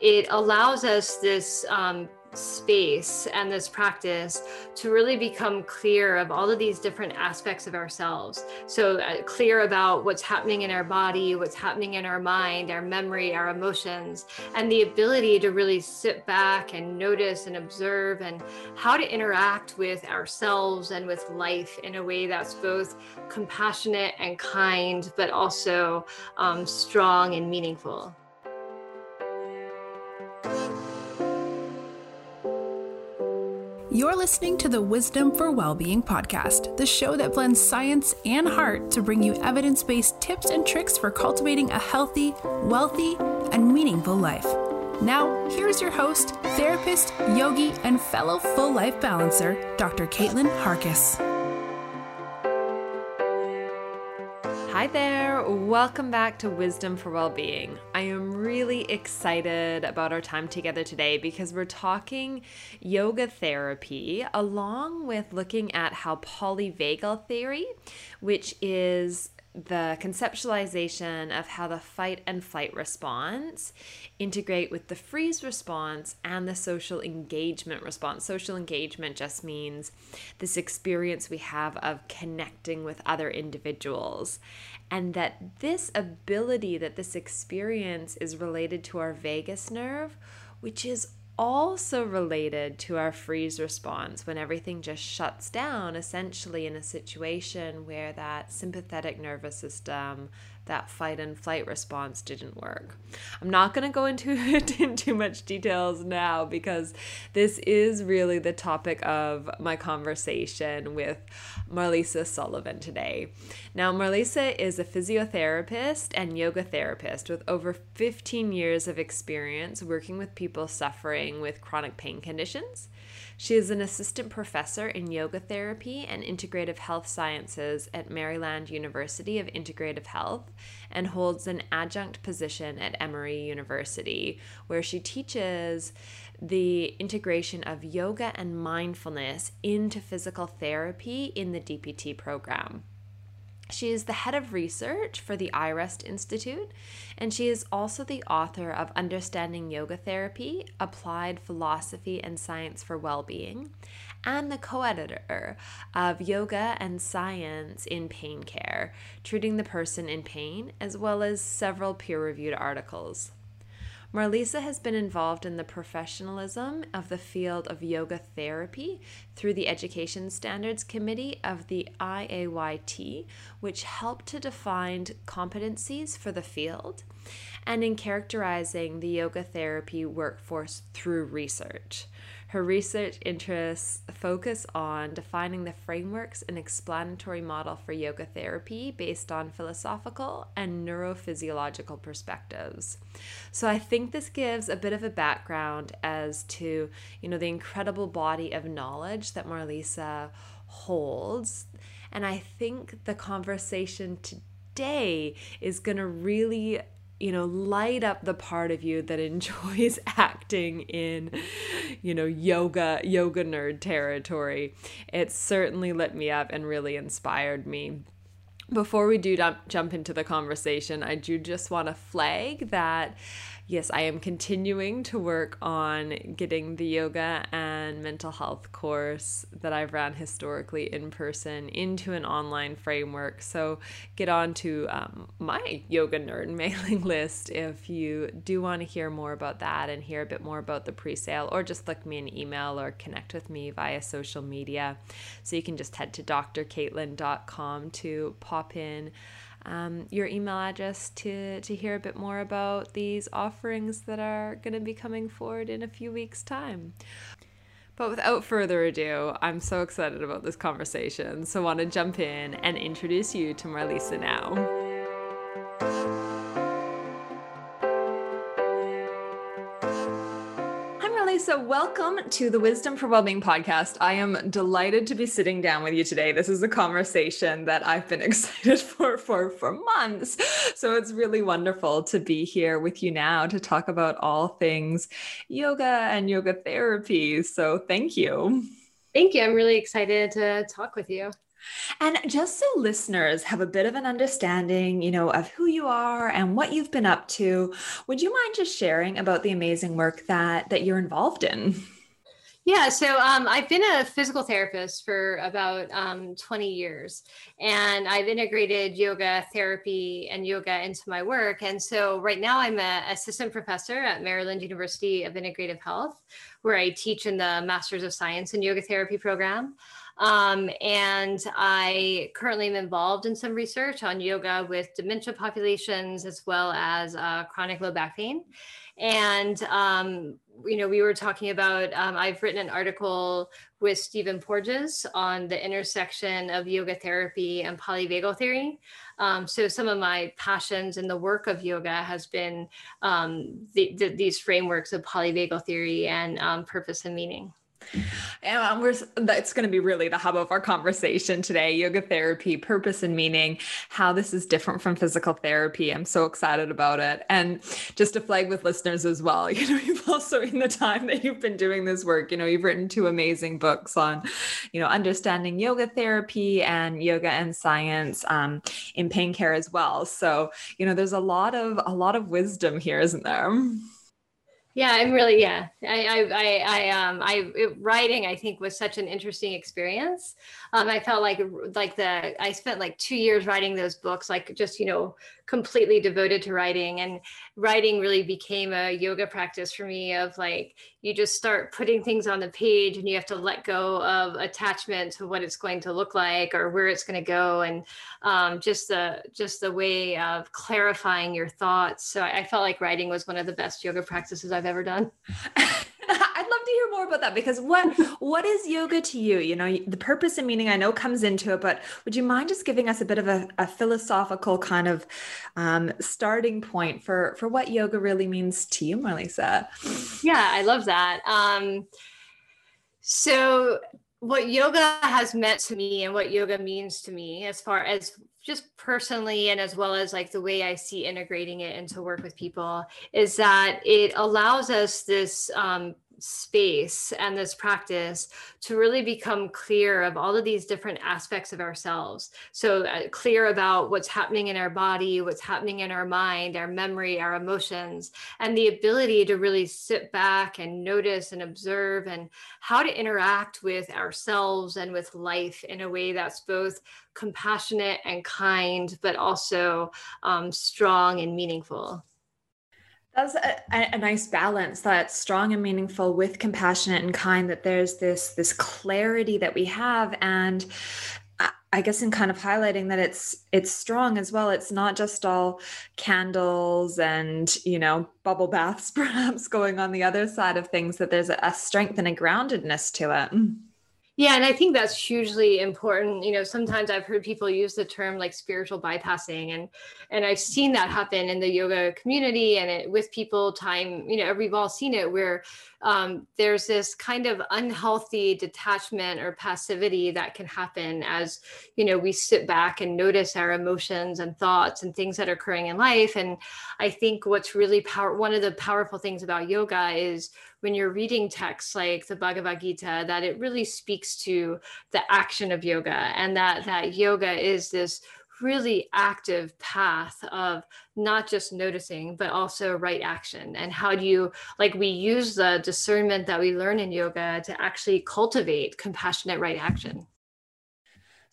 it allows us this um, space and this practice to really become clear of all of these different aspects of ourselves. So, uh, clear about what's happening in our body, what's happening in our mind, our memory, our emotions, and the ability to really sit back and notice and observe and how to interact with ourselves and with life in a way that's both compassionate and kind, but also um, strong and meaningful. You're listening to the Wisdom for Wellbeing podcast, the show that blends science and heart to bring you evidence based tips and tricks for cultivating a healthy, wealthy, and meaningful life. Now, here's your host, therapist, yogi, and fellow full life balancer, Dr. Caitlin Harkis. Hi there, welcome back to Wisdom for Wellbeing. I am really excited about our time together today because we're talking yoga therapy along with looking at how polyvagal theory, which is the conceptualization of how the fight and flight response integrate with the freeze response and the social engagement response. Social engagement just means this experience we have of connecting with other individuals. And that this ability, that this experience is related to our vagus nerve, which is also related to our freeze response when everything just shuts down, essentially in a situation where that sympathetic nervous system, that fight and flight response didn't work. I'm not going to go into it in too much details now because this is really the topic of my conversation with Marlysa Sullivan today. Now, Marlysa is a physiotherapist and yoga therapist with over 15 years of experience working with people suffering with chronic pain conditions. She is an assistant professor in yoga therapy and integrative health sciences at Maryland University of Integrative Health and holds an adjunct position at Emory University, where she teaches the integration of yoga and mindfulness into physical therapy in the DPT program. She is the head of research for the iRest Institute, and she is also the author of Understanding Yoga Therapy Applied Philosophy and Science for Wellbeing, and the co editor of Yoga and Science in Pain Care Treating the Person in Pain, as well as several peer reviewed articles. Marlysa has been involved in the professionalism of the field of yoga therapy through the Education Standards Committee of the IAYT, which helped to define competencies for the field, and in characterizing the yoga therapy workforce through research. Her research interests focus on defining the frameworks and explanatory model for yoga therapy based on philosophical and neurophysiological perspectives. So I think this gives a bit of a background as to, you know, the incredible body of knowledge that Marlysa holds. And I think the conversation today is going to really you know light up the part of you that enjoys acting in you know yoga yoga nerd territory. It certainly lit me up and really inspired me. Before we do jump into the conversation i do just want to flag that yes, I am continuing to work on getting the yoga and mental health course that I've ran historically in person into an online framework. So get on to um, my yoga nerd mailing list if you do want to hear more about that and hear a bit more about the pre sale, or just look me an email or connect with me via social media. So you can just head to drcaitlin.com to pop in um, your email address to, to hear a bit more about these offerings that are going to be coming forward in a few weeks' time. But without further ado, I'm so excited about this conversation, so want to jump in and introduce you to Marlysa now. So welcome to the Wisdom for Wellbeing podcast. I am delighted to be sitting down with you today. This is a conversation that I've been excited for for for months. So it's really wonderful to be here with you now to talk about all things yoga and yoga therapy. So thank you. Thank you. I'm really excited to talk with you. And just so listeners have a bit of an understanding, you know, of who you are and what you've been up to, would you mind just sharing about the amazing work that that you're involved in? Yeah, so um, I've been a physical therapist for about um, 20 years, and I've integrated yoga therapy and yoga into my work. And so right now I'm an assistant professor at Maryland University of Integrative Health, where I teach in the Masters of Science in Yoga Therapy program. Um, and I currently am involved in some research on yoga with dementia populations as well as uh, chronic low back pain. And, um, you know, we were talking about, um, I've written an article with Stephen Porges on the intersection of yoga therapy and polyvagal theory. Um, so some of my passions in the work of yoga has been um, the, the, these frameworks of polyvagal theory and um, purpose and meaning. And we're that's going to be really the hub of our conversation today yoga therapy, purpose and meaning, how this is different from physical therapy. I'm so excited about it. And just to flag with listeners as well, you know, you've also in the time that you've been doing this work, you know, you've written two amazing books on, you know, understanding yoga therapy and yoga and science um, in pain care as well. So, you know, there's a lot of a lot of wisdom here, isn't there? Yeah, I'm really yeah. I I I, I um I it, writing I think was such an interesting experience. Um, I felt like like the I spent like two years writing those books, like just you know completely devoted to writing and writing really became a yoga practice for me of like you just start putting things on the page and you have to let go of attachment to what it's going to look like or where it's going to go and um, just the just the way of clarifying your thoughts. So I, I felt like writing was one of the best yoga practices i've ever done to hear more about that because what what is yoga to you? You know, the purpose and meaning I know comes into it, but would you mind just giving us a bit of a, a philosophical kind of um, starting point for for what yoga really means to you, Marlysa? Yeah, I love that. Um, so what yoga has meant to me and what yoga means to me as far as just personally and as well as like the way i see integrating it into work with people is that it allows us this um, space and this practice to really become clear of all of these different aspects of ourselves. So, uh, clear about what's happening in our body, what's happening in our mind, our memory, our emotions, and the ability to really sit back and notice and observe and how to interact with ourselves and with life in a way that's both compassionate and kind, but also um, strong and meaningful. That's a, a, nice balance that's strong and meaningful with compassionate and kind that there's this this clarity that we have and I guess in kind of highlighting that it's it's strong as well. It's not just all candles and you know bubble baths perhaps going on the other side of things. That there's a, a strength and a groundedness to it. Mm. Yeah, and I think that's hugely important. You know, sometimes I've heard people use the term like spiritual bypassing, and and I've seen that happen in the yoga community and it, with people. Time, you know, we've all seen it where um, there's this kind of unhealthy detachment or passivity that can happen as you know we sit back and notice our emotions and thoughts and things that are occurring in life. And I think what's really power one of the powerful things about yoga is when you're reading texts like the Bhagavad Gita, that it really speaks to the action of yoga and that that yoga is this really active path of not just noticing but also right action. And how do you like we use the discernment that we learn in yoga to actually cultivate compassionate right action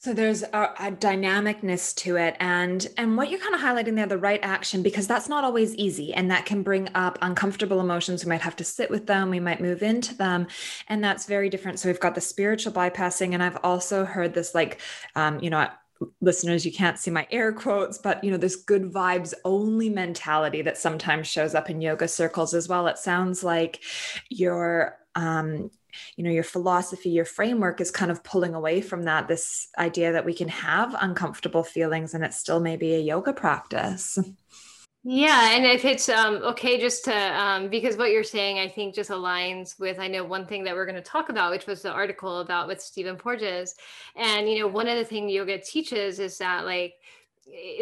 so there's a, a, dynamicness to it, and and what you're kind of highlighting there, the right action, because that's not always easy, and that can bring up uncomfortable emotions. We might have to sit with them, we might move into them, and that's very different. So we've got the spiritual bypassing, and I've also heard this, like, um, you know, listeners you can't see my air quotes but you know this good vibes only mentality that sometimes shows up in yoga circles as well it sounds like you're um you know your philosophy your framework is kind of pulling away from that this idea that we can have uncomfortable feelings and it still may be a yoga practice. Yeah and if it's um, okay just to um, because what you're saying i think just aligns with i know one thing that we're going to talk about which was the article about with stephen porges and you know one of the things yoga teaches is that like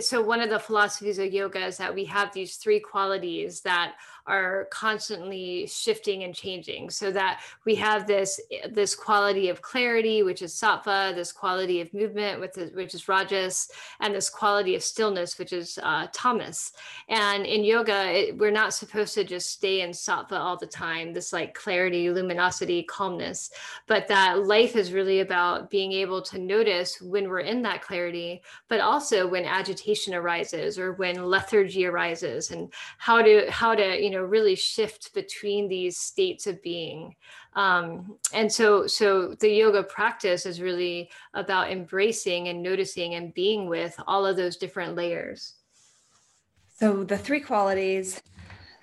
so one of the philosophies of yoga is that we have these three qualities that are constantly shifting and changing. So that we have this this quality of clarity which is sattva this quality of movement which is rajas and this quality of stillness which is uh, tamas. And in yoga it, we're not supposed to just stay in sattva all the time this like clarity luminosity calmness but that life is really about being able to notice when we're in that clarity but also when agitation arises or when lethargy arises and how to how to you know really shift between these states of being. Um, and so so the yoga practice is really about embracing and noticing and being with all of those different layers. So the three qualities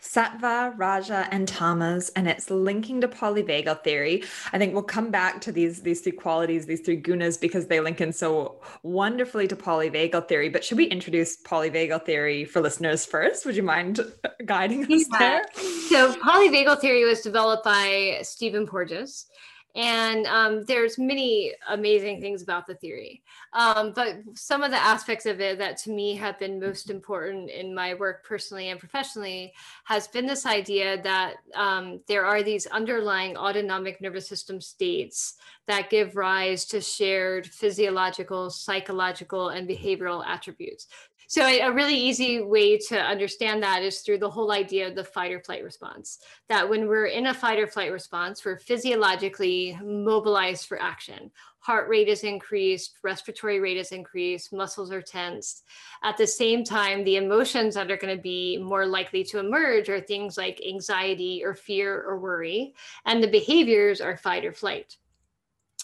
Sattva, Raja, and Tamas, and it's linking to polyvagal theory. I think we'll come back to these these three qualities, these three gunas, because they link in so wonderfully to polyvagal theory. But should we introduce polyvagal theory for listeners first? Would you mind guiding us yeah. there? So polyvagal theory was developed by Stephen Porges and um, there's many amazing things about the theory. Um, but some of the aspects of it that to me have been most important in my work personally and professionally has been this idea that um, there are these underlying autonomic nervous system states that give rise to shared physiological psychological and behavioral attributes so a really easy way to understand that is through the whole idea of the fight or flight response. That when we're in a fight or flight response, we're physiologically mobilized for action. Heart rate is increased, respiratory rate is increased, muscles are tensed. At the same time, the emotions that are going to be more likely to emerge are things like anxiety or fear or worry, and the behaviors are fight or flight.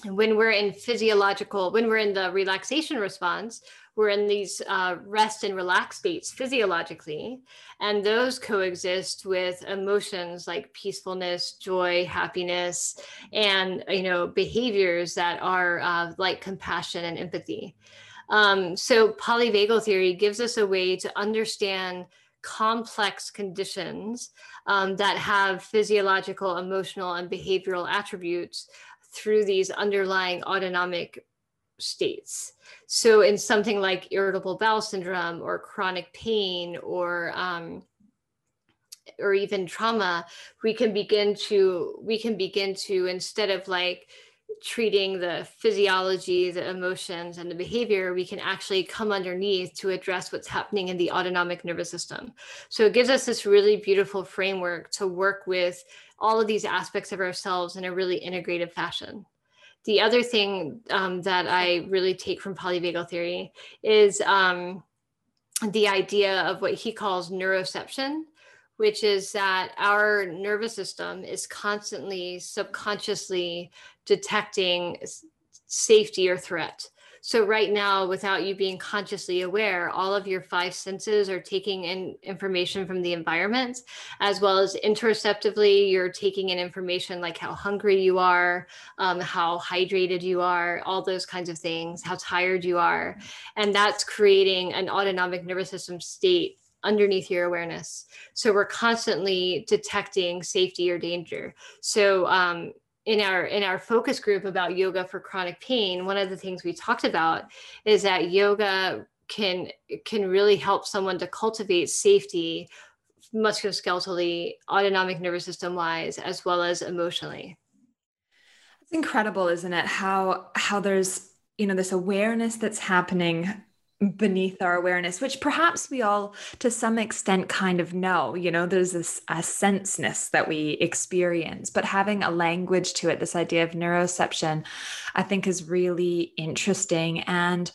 When we're in physiological, when we're in the relaxation response, we're in these uh, rest and relax states physiologically, and those coexist with emotions like peacefulness, joy, happiness, and you know behaviors that are uh, like compassion and empathy. Um, so polyvagal theory gives us a way to understand complex conditions um, that have physiological, emotional, and behavioral attributes through these underlying autonomic states. So, in something like irritable bowel syndrome or chronic pain or um, or even trauma, we can begin to we can begin to instead of like treating the physiology, the emotions, and the behavior, we can actually come underneath to address what's happening in the autonomic nervous system. So it gives us this really beautiful framework to work with all of these aspects of ourselves in a really integrative fashion the other thing um, that I really take from polyvagal theory is um, the idea of what he calls neuroception, which is that our nervous system is constantly subconsciously detecting safety or threat. So right now, without you being consciously aware, all of your five senses are taking in information from the environment, as well as interoceptively, you're taking in information like how hungry you are, um, how hydrated you are, all those kinds of things, how tired you are. And that's creating an autonomic nervous system state underneath your awareness. So we're constantly detecting safety or danger. So um, in our in our focus group about yoga for chronic pain one of the things we talked about is that yoga can can really help someone to cultivate safety musculoskeletally autonomic nervous system wise as well as emotionally. It's incredible isn't it? How how there's you know this awareness that's happening beneath our awareness, which perhaps we all to some extent kind of know. You know, there's this a senseness that we experience, but having a language to it, this idea of neuroception, I think is really interesting. And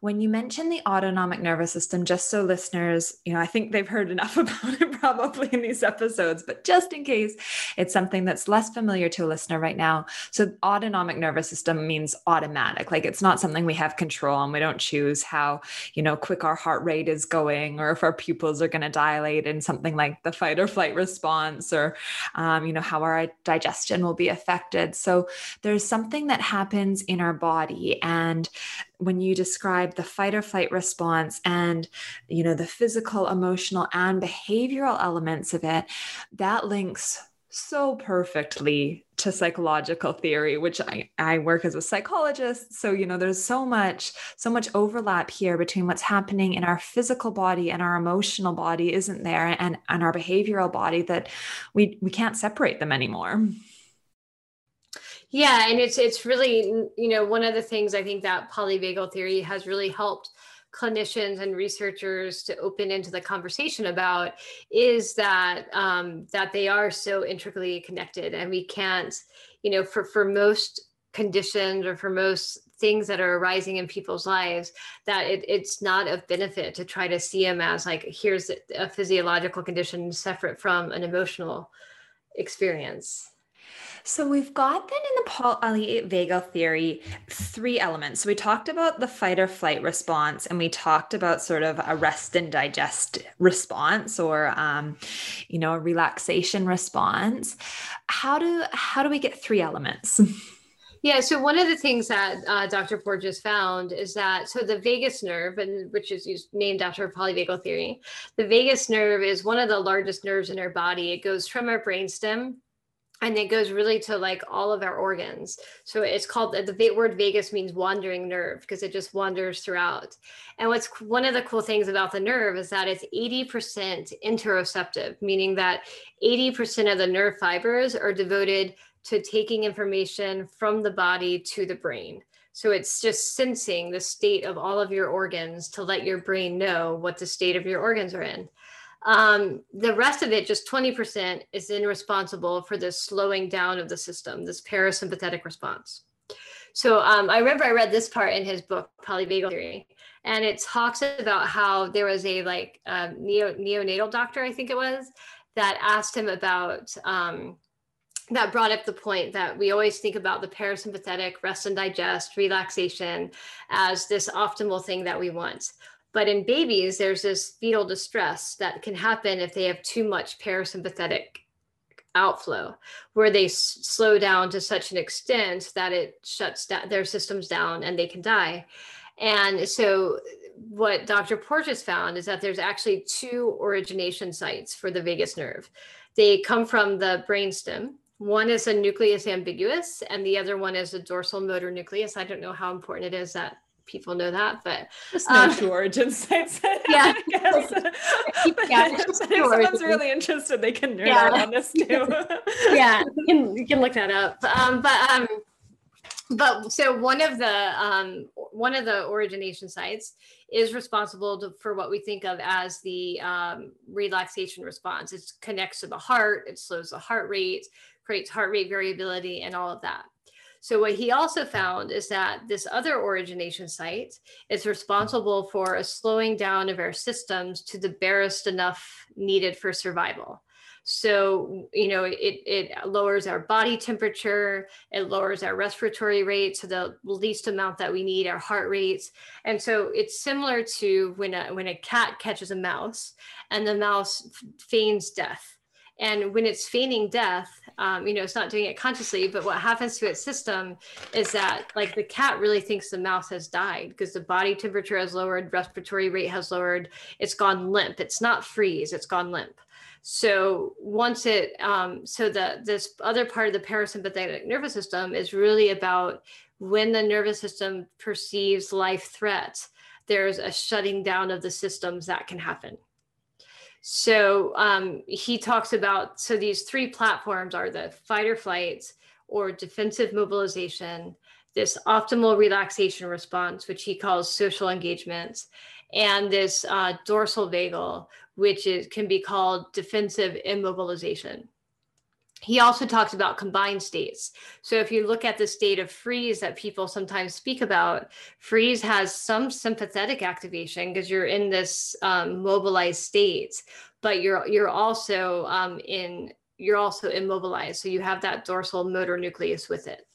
when you mention the autonomic nervous system, just so listeners, you know, I think they've heard enough about it probably in these episodes, but just in case it's something that's less familiar to a listener right now. So, autonomic nervous system means automatic, like it's not something we have control on. We don't choose how, you know, quick our heart rate is going or if our pupils are going to dilate in something like the fight or flight response or, um, you know, how our digestion will be affected. So, there's something that happens in our body. And when you describe the fight or flight response and you know the physical emotional and behavioral elements of it that links so perfectly to psychological theory which I, I work as a psychologist. So you know there's so much so much overlap here between what's happening in our physical body and our emotional body isn't there and and our behavioral body that we we can't separate them anymore yeah and it's it's really you know one of the things i think that polyvagal theory has really helped clinicians and researchers to open into the conversation about is that um, that they are so intricately connected and we can't you know for for most conditions or for most things that are arising in people's lives that it, it's not of benefit to try to see them as like here's a physiological condition separate from an emotional experience so we've got then in the polyvagal theory three elements. So we talked about the fight or flight response, and we talked about sort of a rest and digest response, or um, you know, a relaxation response. How do how do we get three elements? Yeah, so one of the things that uh, Dr. Porges found is that so the vagus nerve, and which is named after polyvagal theory, the vagus nerve is one of the largest nerves in our body. It goes from our brainstem and it goes really to like all of our organs. So it's called the word vagus means wandering nerve because it just wanders throughout. And what's one of the cool things about the nerve is that it's 80% interoceptive meaning that 80% of the nerve fibers are devoted to taking information from the body to the brain. So it's just sensing the state of all of your organs to let your brain know what the state of your organs are in um, the rest of it, just 20%, is then responsible for the slowing down of the system, this parasympathetic response. So um, I remember I read this part in his book, Polyvagal Theory, and it talks about how there was a like neo, neonatal doctor, I think it was, that asked him about um, that brought up the point that we always think about the parasympathetic rest and digest relaxation as this optimal thing that we want but in babies, there's this fetal distress that can happen if they have too much parasympathetic outflow, where they s- slow down to such an extent that it shuts down their systems down and they can die. And so, what Dr. Porges found is that there's actually two origination sites for the vagus nerve. They come from the brainstem. One is a nucleus ambiguus, and the other one is a dorsal motor nucleus. I don't know how important it is that people know that, but just um, two origin sites. Yeah, yeah. if someone's really interested, they can nerd yeah. out on this too. yeah, you can, you can look that up. Um, but um, but so one of the um, one of the origination sites is responsible to, for what we think of as the um, relaxation response. It connects to the heart, it slows the heart rate, creates heart rate variability, and all of that. So what he also found is that this other origination site is responsible for a slowing down of our systems to the barest enough needed for survival. So, you know, it, it lowers our body temperature, it lowers our respiratory rate to the least amount that we need, our heart rates. And so it's similar to when a, when a cat catches a mouse and the mouse feigns death and when it's feigning death, um, you know, it's not doing it consciously, but what happens to its system is that like the cat really thinks the mouse has died because the body temperature has lowered, respiratory rate has lowered, it's gone limp. It's not freeze, it's gone limp. So once it, um, so the this other part of the parasympathetic nervous system is really about when the nervous system perceives life threats, there's a shutting down of the systems that can happen. So um, he talks about so these three platforms are the fight or flight or defensive mobilization, this optimal relaxation response, which he calls social engagement, and this uh, dorsal vagal, which is, can be called defensive immobilization he also talks about combined states. So if you look at the state of freeze that people sometimes speak about, freeze has some sympathetic activation because you're in this um, mobilized state, but you're you're also um, in you're also immobilized. So you have that dorsal motor nucleus with it.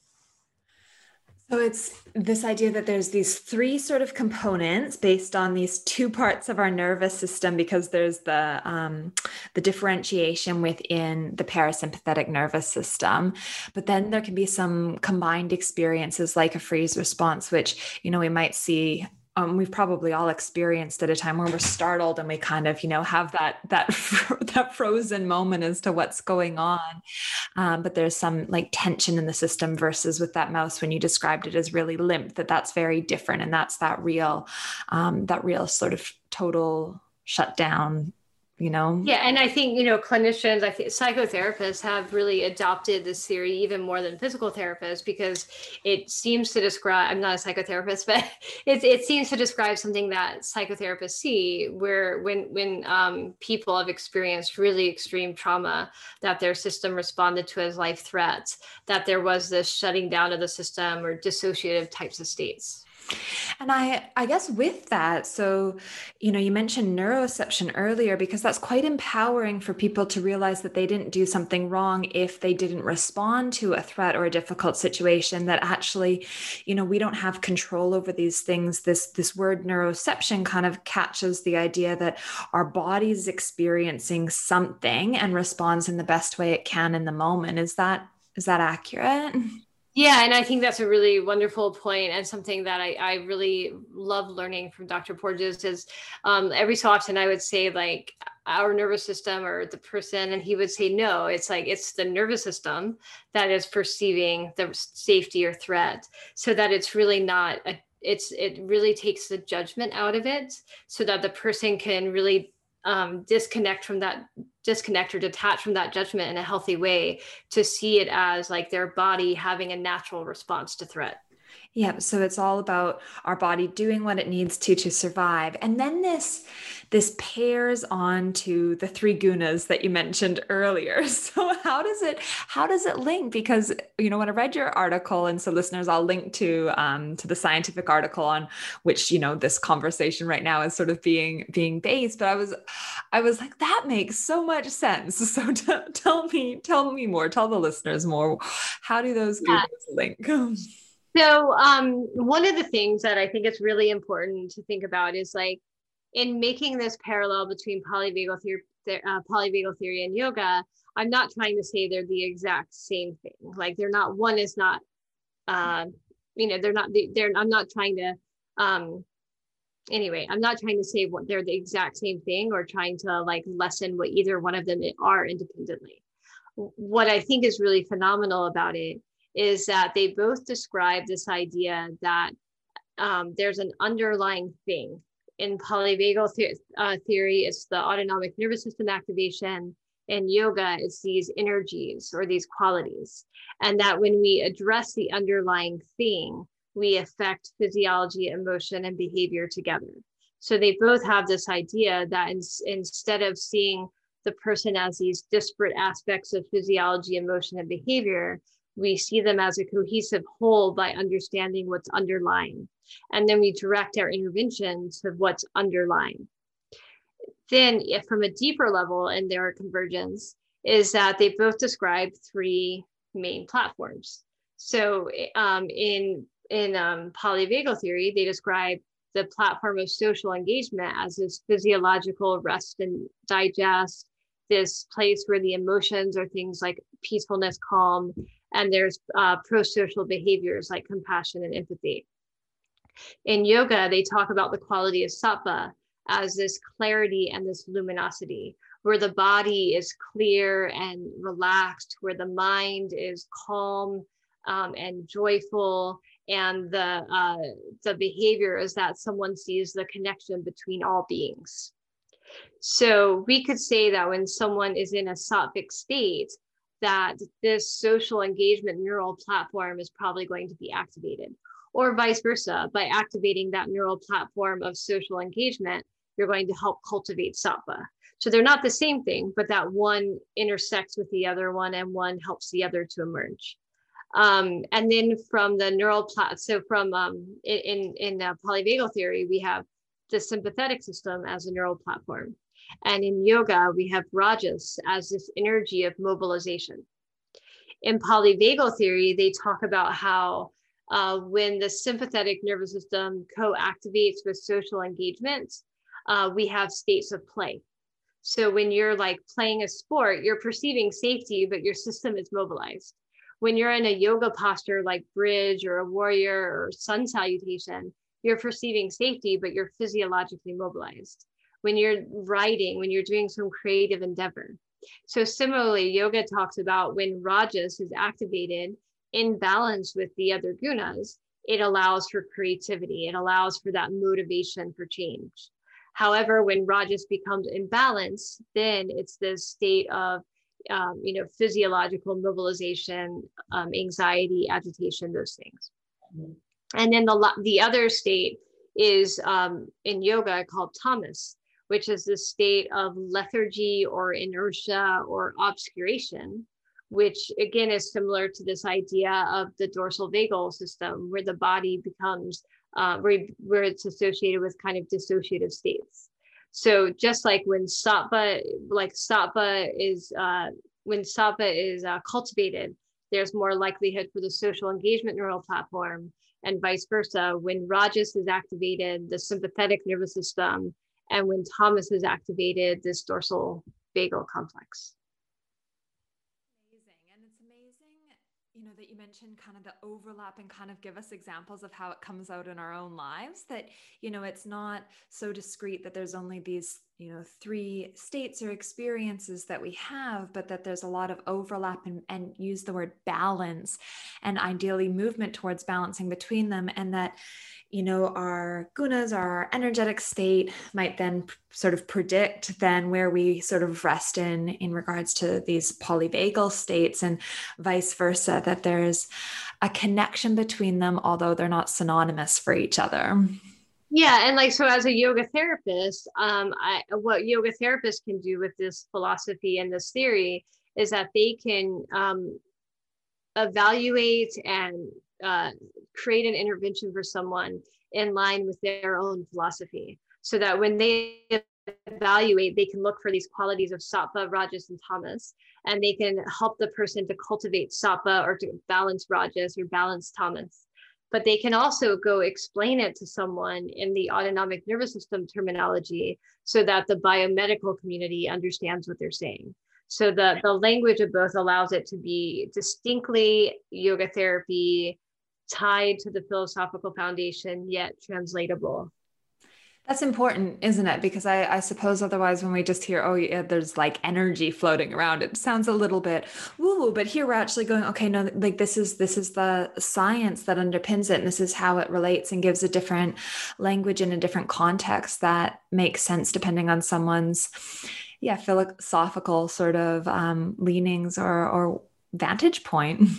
So it's this idea that there's these three sort of components based on these two parts of our nervous system because there's the um, the differentiation within the parasympathetic nervous system, but then there can be some combined experiences like a freeze response, which you know we might see um, we've probably all experienced at a time where we're startled and we kind of you know have that that that frozen moment as to what's going on. Um, but there's some like tension in the system versus with that mouse when you described it as really limp that that's very different and that's that real um, that real sort of total shutdown you know? Yeah and i think you know clinicians i think psychotherapists have really adopted this theory even more than physical therapists because it seems to describe i'm not a psychotherapist but it, it seems to describe something that psychotherapists see where when when um, people have experienced really extreme trauma that their system responded to as life threats that there was this shutting down of the system or dissociative types of states and I, I guess with that, so, you know, you mentioned neuroception earlier because that's quite empowering for people to realize that they didn't do something wrong if they didn't respond to a threat or a difficult situation. That actually, you know, we don't have control over these things. This this word neuroception kind of catches the idea that our body's experiencing something and responds in the best way it can in the moment. Is that is that accurate? Yeah, and I think that's a really wonderful point and something that I, I really love learning from Dr. Porges is um, every so often I would say like our nervous system or the person, and he would say, no, it's like it's the nervous system that is perceiving the safety or threat so that it's really not a it's it really takes the judgment out of it so that the person can really um, disconnect from that disconnect or detach from that judgment in a healthy way to see it as like their body having a natural response to threat yeah, so it's all about our body doing what it needs to to survive. And then this this pairs on to the three gunas that you mentioned earlier. So how does it how does it link? Because you know when I read your article, and so listeners, I'll link to um, to the scientific article on which you know this conversation right now is sort of being being based. But I was I was like that makes so much sense. So t- tell me tell me more. Tell the listeners more. How do those yeah. link? So, um, one of the things that I think it's really important to think about is like in making this parallel between polyvagal theory, uh, polyvagal theory and yoga. I'm not trying to say they're the exact same thing. Like they're not. One is not. Uh, you know, they're not. They're. I'm not trying to. Um, anyway, I'm not trying to say what they're the exact same thing or trying to like lessen what either one of them are independently. What I think is really phenomenal about it is that they both describe this idea that um, there's an underlying thing. In polyvagal the- uh, theory, it's the autonomic nervous system activation. In yoga, it's these energies or these qualities. And that when we address the underlying thing, we affect physiology, emotion, and behavior together. So they both have this idea that in, instead of seeing the person as these disparate aspects of physiology, emotion, and behavior, we see them as a cohesive whole by understanding what's underlying. And then we direct our intervention to what's underlying. Then, if from a deeper level in their convergence, is that they both describe three main platforms. So, um, in in um, polyvagal theory, they describe the platform of social engagement as this physiological rest and digest, this place where the emotions are things like peacefulness, calm, and there's uh, pro-social behaviors like compassion and empathy. In yoga, they talk about the quality of sattva as this clarity and this luminosity, where the body is clear and relaxed, where the mind is calm um, and joyful, and the uh, the behavior is that someone sees the connection between all beings. So we could say that when someone is in a sattvic state, that this social engagement neural platform is probably going to be activated or vice versa. By activating that neural platform of social engagement you're going to help cultivate sattva so they're not the same thing but that one intersects with the other one and one helps the other to emerge. Um, and then from the neural plat so from um, in in uh, polyvagal theory we have the sympathetic system as a neural platform and in yoga, we have rajas as this energy of mobilization. In polyvagal theory, they talk about how uh, when the sympathetic nervous system co-activates with social engagement, uh, we have states of play. So when you're like playing a sport, you're perceiving safety, but your system is mobilized. When you're in a yoga posture like bridge or a warrior or sun salutation, you're perceiving safety, but you're physiologically mobilized. When you're writing, when you're doing some creative endeavor. So similarly, yoga talks about when rajas is activated in balance with the other gunas, it allows for creativity. It allows for that motivation for change. However, when rajas becomes imbalanced, then it's this state of um, you know physiological mobilization, um, anxiety, agitation, those things. And then the the other state is um, in yoga called tamas, which is the state of lethargy or inertia or obscuration, which again is similar to this idea of the dorsal vagal system, where the body becomes uh, where, where it's associated with kind of dissociative states. So just like when sattva, like sattva is uh, when sattva is uh, cultivated, there's more likelihood for the social engagement neural platform, and vice versa. When rajas is activated, the sympathetic nervous system, and when tamas is activated, this dorsal vagal complex. Amazing. And it's amazing, you know that you mentioned kind of the overlap and kind of give us examples of how it comes out in our own lives that you know it's not so discrete that there's only these you know three states or experiences that we have but that there's a lot of overlap and, and use the word balance and ideally movement towards balancing between them and that you know, our gunas, our energetic state might then sort of predict then where we sort of rest in in regards to these polyvagal states and vice versa, that there's a connection between them, although they're not synonymous for each other. Yeah, and like so, as a yoga therapist, um, I, what yoga therapists can do with this philosophy and this theory is that they can um, evaluate and uh, create an intervention for someone in line with their own philosophy. So that when they evaluate they can look for these qualities of sattva rajas and tamas and they can help the person to cultivate sattva or to balance rajas or balance tamas but they can also go explain it to someone in the autonomic nervous system terminology so that the biomedical community understands what they're saying. So the, the language of both allows it to be distinctly yoga therapy tied to the philosophical foundation yet translatable that's important, isn't it? Because I, I, suppose otherwise, when we just hear, oh, yeah, there's like energy floating around, it sounds a little bit woo woo. But here we're actually going, okay, no, like this is this is the science that underpins it, and this is how it relates and gives a different language in a different context that makes sense depending on someone's, yeah, philosophical sort of um, leanings or or vantage point.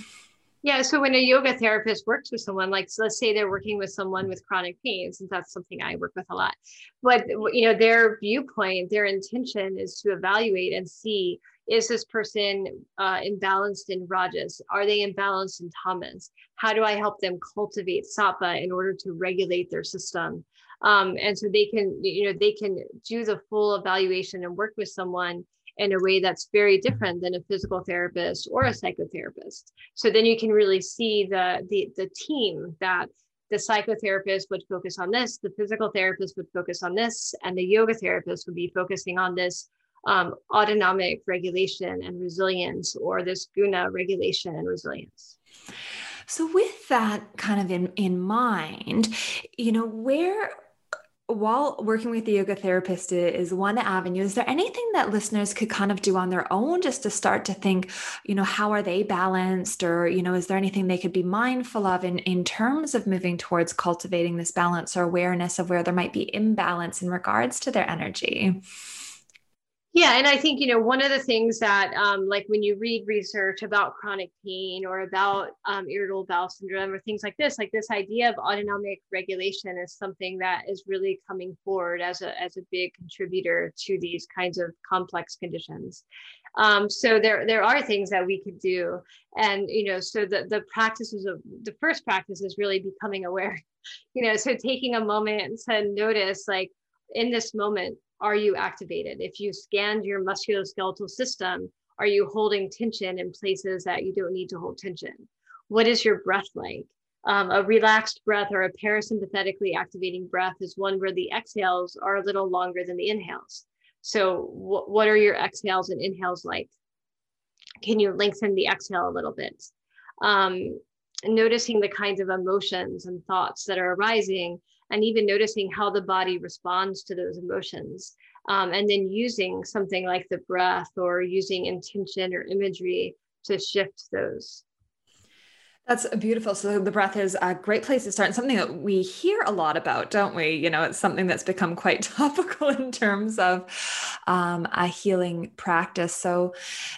Yeah. So when a yoga therapist works with someone, like so let's say they're working with someone with chronic pain, since that's something I work with a lot, but you know their viewpoint, their intention is to evaluate and see is this person uh, imbalanced in rajas? Are they imbalanced in tamas? How do I help them cultivate sattva in order to regulate their system? Um, and so they can, you know, they can do the full evaluation and work with someone in a way that's very different than a physical therapist or a psychotherapist. So then you can really see the the, the team that the psychotherapist would focus on this, the physical therapist would focus on this, and the yoga therapist would be focusing on this um, autonomic regulation and resilience or this guna regulation and resilience. So, with that kind of in, in mind, you know, where while working with the yoga therapist is one avenue. Is there anything that listeners could kind of do on their own just to start to think you know how are they balanced? Or you know is there anything they could be mindful of in in terms of moving towards cultivating this balance or awareness of where there might be imbalance in regards to their energy yeah, and I think you know one of the things that, um, like when you read research about chronic pain or about um, irritable bowel syndrome or things like this, like this idea of autonomic regulation is something that is really coming forward as a as a big contributor to these kinds of complex conditions. Um, so there there are things that we could do, and you know, so the the practices of the first practice is really becoming aware. You know, so taking a moment to notice, like in this moment are you activated? If you scanned your musculoskeletal system, are you holding tension in places that you don't need to hold tension? What is your breath like? Um, a relaxed breath or a parasympathetically activating breath is one where the exhales are a little longer than the inhales. So, wh- what are your exhales and inhales like? Can you lengthen the exhale a little bit? Um, noticing the kinds of emotions and thoughts that are arising and even noticing how the body responds to those emotions. Um, and then using something like the breath or using intention or imagery to shift those. That's beautiful. So the breath is a great place to start and something that we hear a lot about, don't we? You know, it's something that's become quite topical in terms of um, a healing practice. So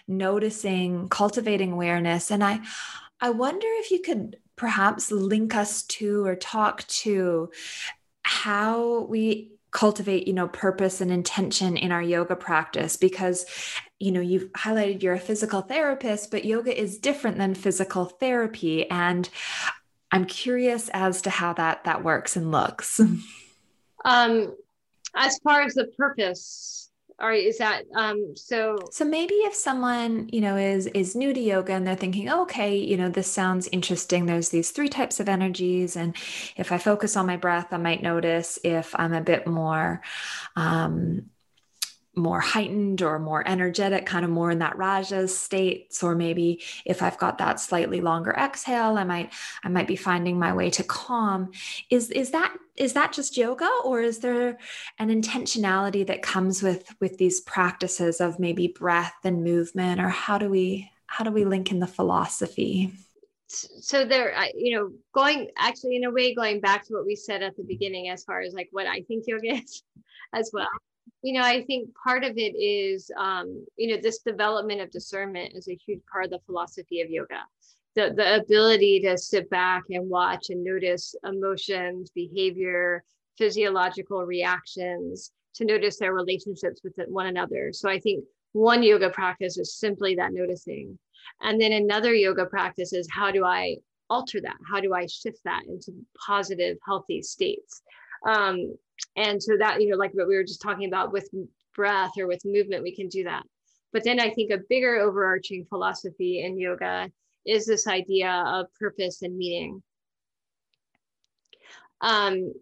noticing, cultivating awareness. And I, I wonder if you could perhaps link us to or talk to how we cultivate you know purpose and intention in our yoga practice? Because you know you've highlighted you're a physical therapist but yoga is different than physical therapy. And i'm curious as to how that that works and looks. Um as far as the purpose or is that um so so maybe if someone you know is is new to yoga and they're thinking oh, okay you know this sounds interesting. There's these three types of energies and if i focus on my breath i might notice if i'm a bit more um more heightened or more energetic, kind of more in that rajas states, or maybe if I've got that slightly longer exhale, I might I might be finding my way to calm. Is is that is that just yoga, or is there an intentionality that comes with with these practices of maybe breath and movement, or how do we how do we link in the philosophy? so there you know going actually in a way going back to what we said at the beginning as far as like what i think yoga is as well you know i think part of it is um, you know this development of discernment is a huge part of the philosophy of yoga. The, the ability to sit back and watch and notice emotions behavior physiological reactions to notice their relationships with one another. So i think one yoga practice is simply that noticing. And then another yoga practice is how do i alter that? How do i shift that into positive healthy states um, and so that you know like what we were just talking about with breath or with movement we can do that but then i think a bigger overarching philosophy in yoga is this idea of purpose and meaning um,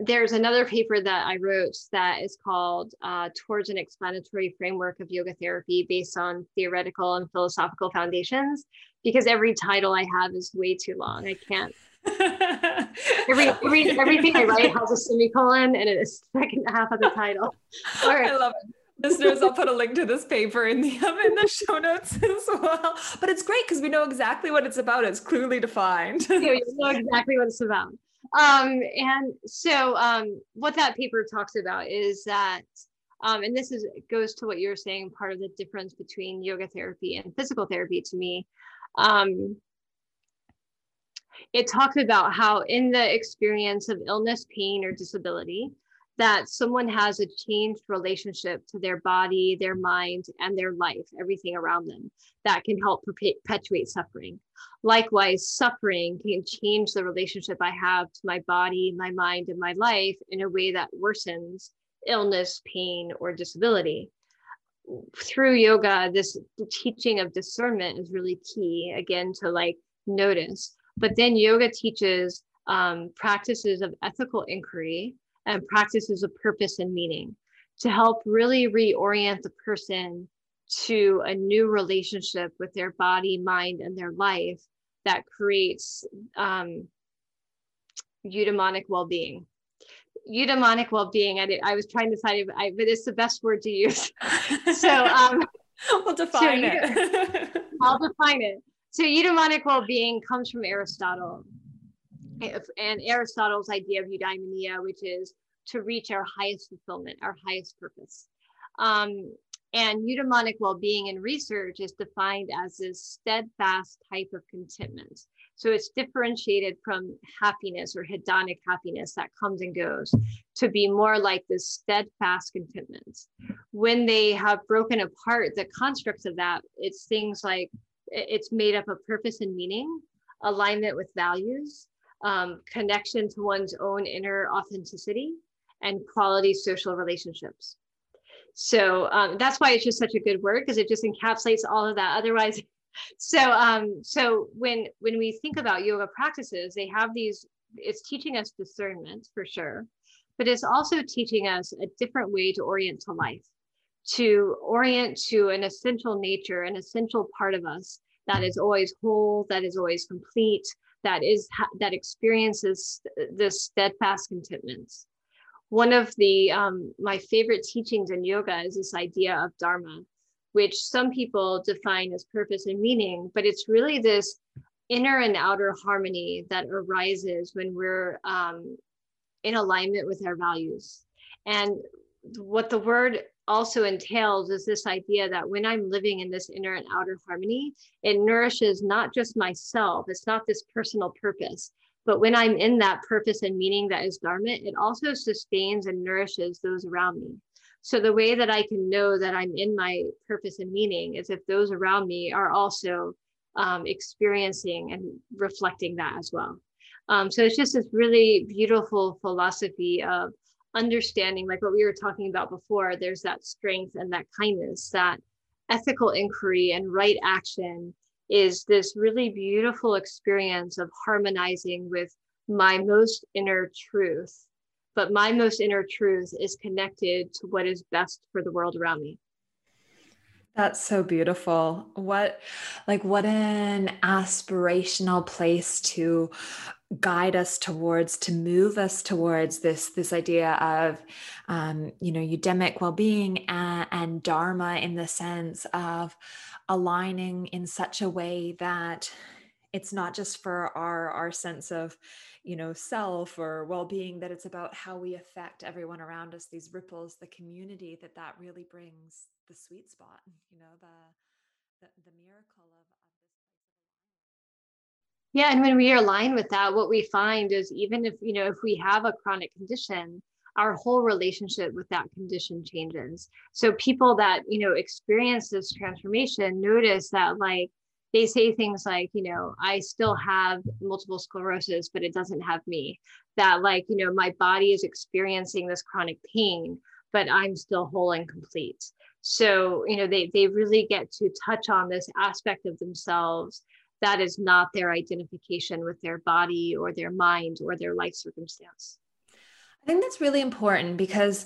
there's another paper that I wrote that is called uh, Towards an Explanatory Framework of Yoga Therapy based on theoretical and philosophical foundations, because every title I have is way too long. I can't every, every everything I write has a semicolon and a second half of the title. All right. I love it. Listeners, I'll put a link to this paper in the in the show notes as well. But it's great because we know exactly what it's about. It's clearly defined. yeah, you know exactly what it's about. Um, and so um, what that paper talks about is that um, and this is goes to what you're saying part of the difference between yoga therapy and physical therapy to me um, it talks about how in the experience of illness, pain, or disability, that someone has a changed relationship to their body, their mind, and their life, everything around them that can help perpetuate suffering. Likewise, suffering can change the relationship I have to my body, my mind, and my life in a way that worsens illness, pain, or disability. Through yoga, this teaching of discernment is really key, again, to like notice but then yoga teaches um, practices of ethical inquiry and practices of purpose and meaning to help really reorient the person to a new relationship with their body, mind, and their life that creates um, eudaimonic well-being. Eudaimonic well-being. I, did, I was trying to decide, I, but it's the best word to use. so um, we'll define so it. I'll define it. So eudaimonic well-being comes from Aristotle. And Aristotle's idea of eudaimonia, which is to reach our highest fulfillment, our highest purpose. Um, and eudaimonic well-being in research is defined as this steadfast type of contentment. So it's differentiated from happiness or hedonic happiness that comes and goes to be more like this steadfast contentment. When they have broken apart the constructs of that, it's things like it's made up of purpose and meaning, alignment with values, um, connection to one's own inner authenticity, and quality social relationships. So um, that's why it's just such a good word because it just encapsulates all of that. Otherwise, so um, so when when we think about yoga practices, they have these. It's teaching us discernment for sure, but it's also teaching us a different way to orient to life to orient to an essential nature, an essential part of us that is always whole, that is always complete, that is that experiences this steadfast contentment one of the um, my favorite teachings in yoga is this idea of dharma which some people define as purpose and meaning but it's really this inner and outer harmony that arises when we're um, in alignment with our values. And what the word also entails is this idea that when I'm living in this inner and outer harmony, it nourishes not just myself, it's not this personal purpose, but when I'm in that purpose and meaning that is Dharma, it also sustains and nourishes those around me. So the way that I can know that I'm in my purpose and meaning is if those around me are also um, experiencing and reflecting that as well. Um, so it's just this really beautiful philosophy of understanding, like what we were talking about before, there's that strength and that kindness, that ethical inquiry and right action is this really beautiful experience of harmonizing with my most inner truth. But my most inner truth is connected to what is best for the world around me. That's so beautiful. What, like, what an aspirational place to guide us towards to move us towards this this idea of um, you know eudemic well-being and, and dharma in the sense of aligning in such a way that it's not just for our our sense of you know self or well-being that it's about how we affect everyone around us these ripples the community that that really brings the sweet spot you know the the, the miracle of yeah, and when we align with that, what we find is even if, you know, if we have a chronic condition, our whole relationship with that condition changes. So people that, you know, experience this transformation notice that like they say things like, you know, I still have multiple sclerosis, but it doesn't have me. That like, you know, my body is experiencing this chronic pain, but I'm still whole and complete. So, you know, they they really get to touch on this aspect of themselves that is not their identification with their body or their mind or their life circumstance. I think that's really important because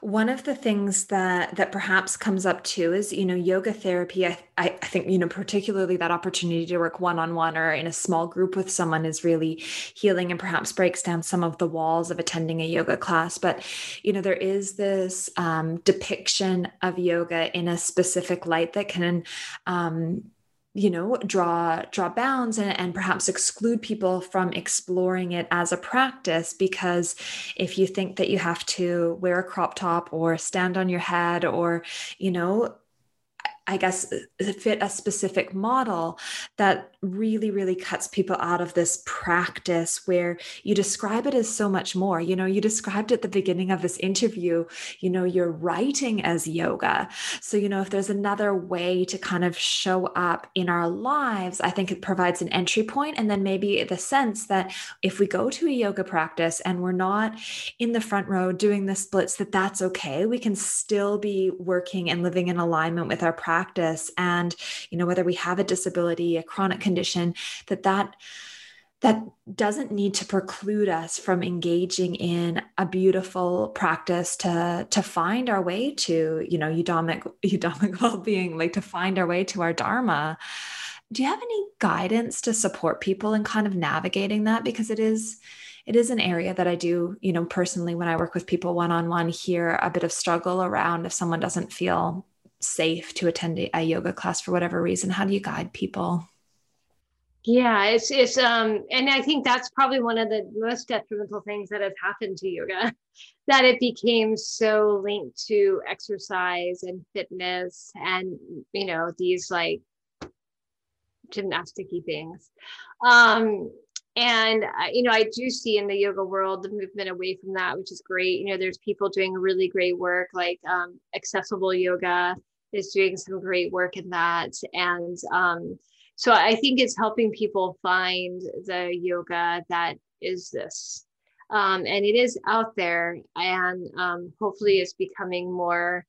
one of the things that that perhaps comes up too is you know yoga therapy. I, I, think you know particularly that opportunity to work one on one or in a small group with someone is really healing and perhaps breaks down some of the walls of attending a yoga class. But you know there is this um, depiction of yoga in a specific light that can um, you know draw draw bounds and, and perhaps exclude people from exploring it as a practice because if you think that you have to wear a crop top or stand on your head or you know I guess, uh, fit a specific model that really, really cuts people out of this practice where you describe it as so much more. You know, you described at the beginning of this interview, you know, you're writing as yoga. So, you know, if there's another way to kind of show up in our lives, I think it provides an entry point, And then maybe the sense that if we go to a yoga practice and we're not in the front row doing the splits, that that's okay. We can still be working and living in alignment with our practice practice and you know whether we have a disability a chronic condition that that that doesn't need to preclude us from engaging in a beautiful practice to to find our way to you know eudaimoc eudaimoc well-being like to find our way to our dharma. Do you have any guidance to support people in kind of navigating that? Because it is it is an area that I do, you know, personally when I work with people one on one, hear a bit of struggle around if someone doesn't feel safe to attend a yoga class for whatever reason? How do you guide people? Yeah it's it's um and i think that's probably one of the most detrimental things that has happened to yoga that it became so linked to exercise and fitness and you know these like gymnasticy things. Um and you know i do see in the yoga world the movement away from that which is great. You know there's people doing really great work like um, accessible yoga is doing some great work in that. And um, so I think it's helping people find the yoga that is this. Um, and it is out there, and um, hopefully it's becoming more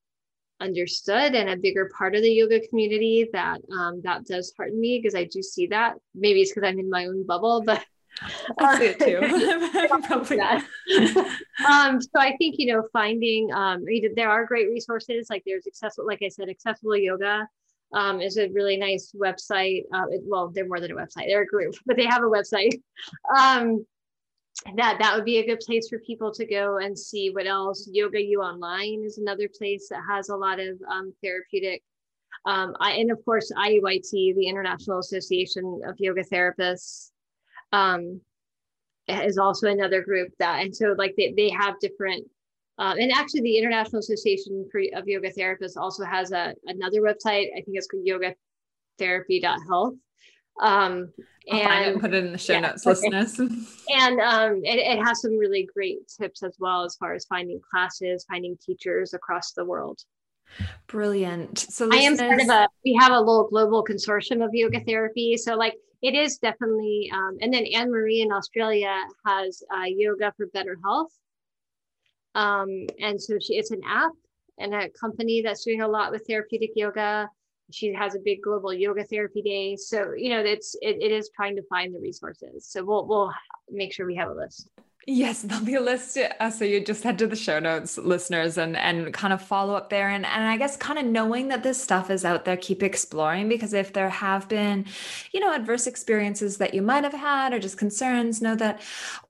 understood and a bigger part of the yoga community that um, that does hearten me because I do see that. Maybe it's because I'm in my own bubble, but I see it too. Probably um, so I think you know finding um, there are great resources like there's accessible, like I said, accessible yoga. um, is a really nice website. Uh, it, well, they're more than a website; they're a group, but they have a website. Um, that that would be a good place for people to go and see what else. Yoga U Online is another place that has a lot of um, therapeutic. Um, I, and of course, IAYT, the International Association of Yoga Therapists, um, is also another group that, and so like they, they have different um, and actually, the International Association of Yoga Therapists also has a another website. I think it's called yogatherapy.health. Um, and I'll put it in the show yeah, notes, okay. listeners. and um, it, it has some really great tips as well as far as finding classes, finding teachers across the world. Brilliant. So I am part of a. We have a little global consortium of yoga therapy. So like it is definitely. Um, and then Anne Marie in Australia has uh, yoga for better health um, and so she, it's an app and a company that's doing a lot with therapeutic yoga. She has a big global yoga therapy day. So, you know, it's, it, it is trying to find the resources. So we'll, we'll make sure we have a list. Yes, there'll be a list. Uh, so you just head to the show notes, listeners, and and kind of follow up there. And and I guess kind of knowing that this stuff is out there, keep exploring because if there have been, you know, adverse experiences that you might have had or just concerns, know that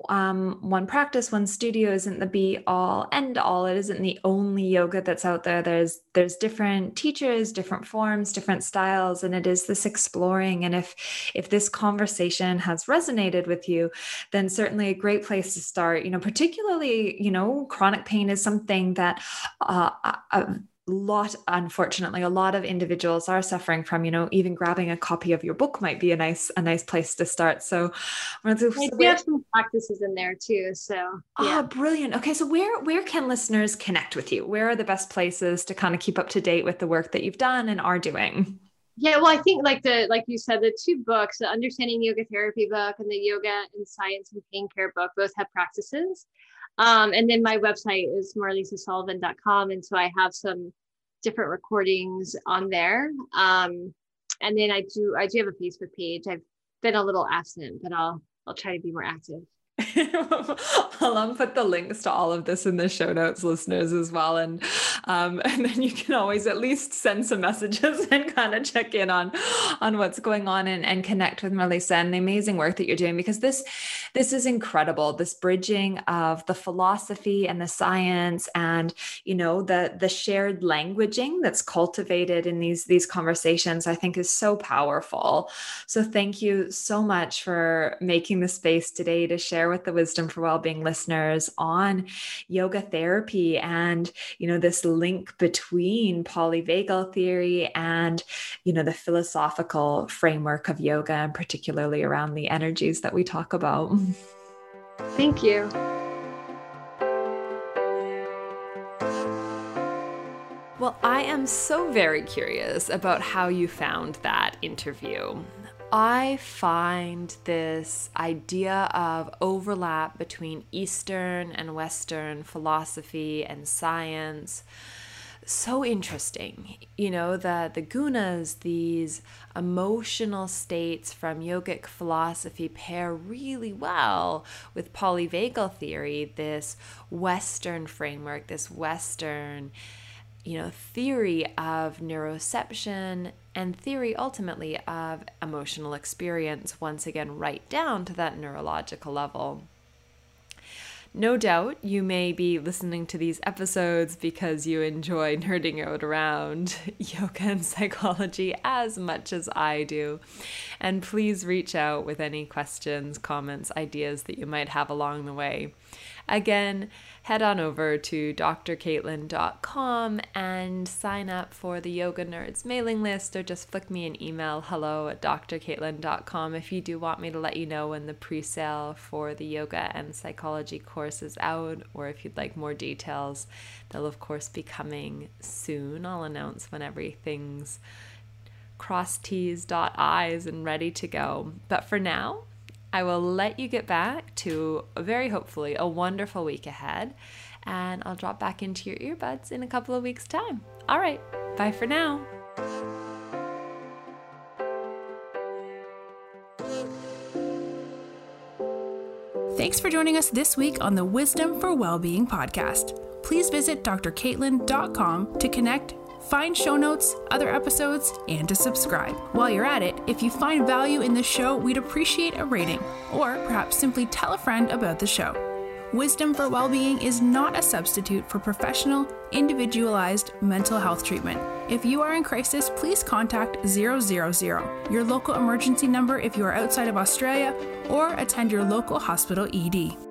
um, one practice, one studio isn't the be all end all. It isn't the only yoga that's out there. There's there's different teachers, different forms, different styles, and it is this exploring. And if if this conversation has resonated with you, then certainly a great place to start you know particularly you know chronic pain is something that uh, a lot unfortunately a lot of individuals are suffering from you know even grabbing a copy of your book might be a nice a nice place to start. So we have some practices in there too so yeah. oh brilliant. Okay so where where can listeners connect with you? Where are the best places to kind of keep up to date with the work that you've done and are doing yeah well i think like the like you said the two books the understanding yoga therapy book and the yoga and science and pain care book both have practices. Um, and then my website is marlysasullivan.com and so i have some different recordings on there. Um, and then i do i do have a facebook page. I've been a little absent but i'll i'll try to be more active I'll um, put the links to all of this in the show notes, listeners, as well. And um, and then you can always at least send some messages and kind of check in on on what's going on and, and connect with Marlysa and the amazing work that you're doing because this this is incredible. This bridging of the philosophy and the science and you know the the shared languaging that's cultivated in these these conversations, I think is so powerful. So thank you so much for making the space today to share with the Wisdom for Wellbeing listeners on yoga therapy and, you know, this link between polyvagal theory and, you know, the philosophical framework of yoga, and particularly around the energies that we talk about. Thank you. Well, I am so very curious about how you found that interview. I find this idea of overlap between Eastern and Western philosophy and science so interesting. You know, the, the gunas, these emotional states from yogic philosophy, pair really well with polyvagal theory, this Western framework, this Western you know, theory of neuroception and theory ultimately of emotional experience, once again, right down to that neurological level. No doubt you may be listening to these episodes because you enjoy nerding out around yoga and psychology as much as I do. And please reach out with any questions, comments, ideas that you might have along the way. Again, head on over to drcaitlin.com and sign up for the Yoga Nerds mailing list or just flick me an email hello at drcaitlin.com if you do want me to let you know when the pre sale for the yoga and psychology course is out or if you'd like more details. They'll, of course, be coming soon. I'll announce when everything's cross T's, dot I's, and ready to go. But for now, I will let you get back to very hopefully a wonderful week ahead, and I'll drop back into your earbuds in a couple of weeks' time. All right, bye for now. Thanks for joining us this week on the Wisdom for Wellbeing podcast. Please visit drcaitlin.com to connect find show notes, other episodes, and to subscribe. While you're at it, if you find value in the show, we'd appreciate a rating, or perhaps simply tell a friend about the show. Wisdom for Wellbeing is not a substitute for professional, individualized mental health treatment. If you are in crisis, please contact 000, your local emergency number if you are outside of Australia, or attend your local hospital ED.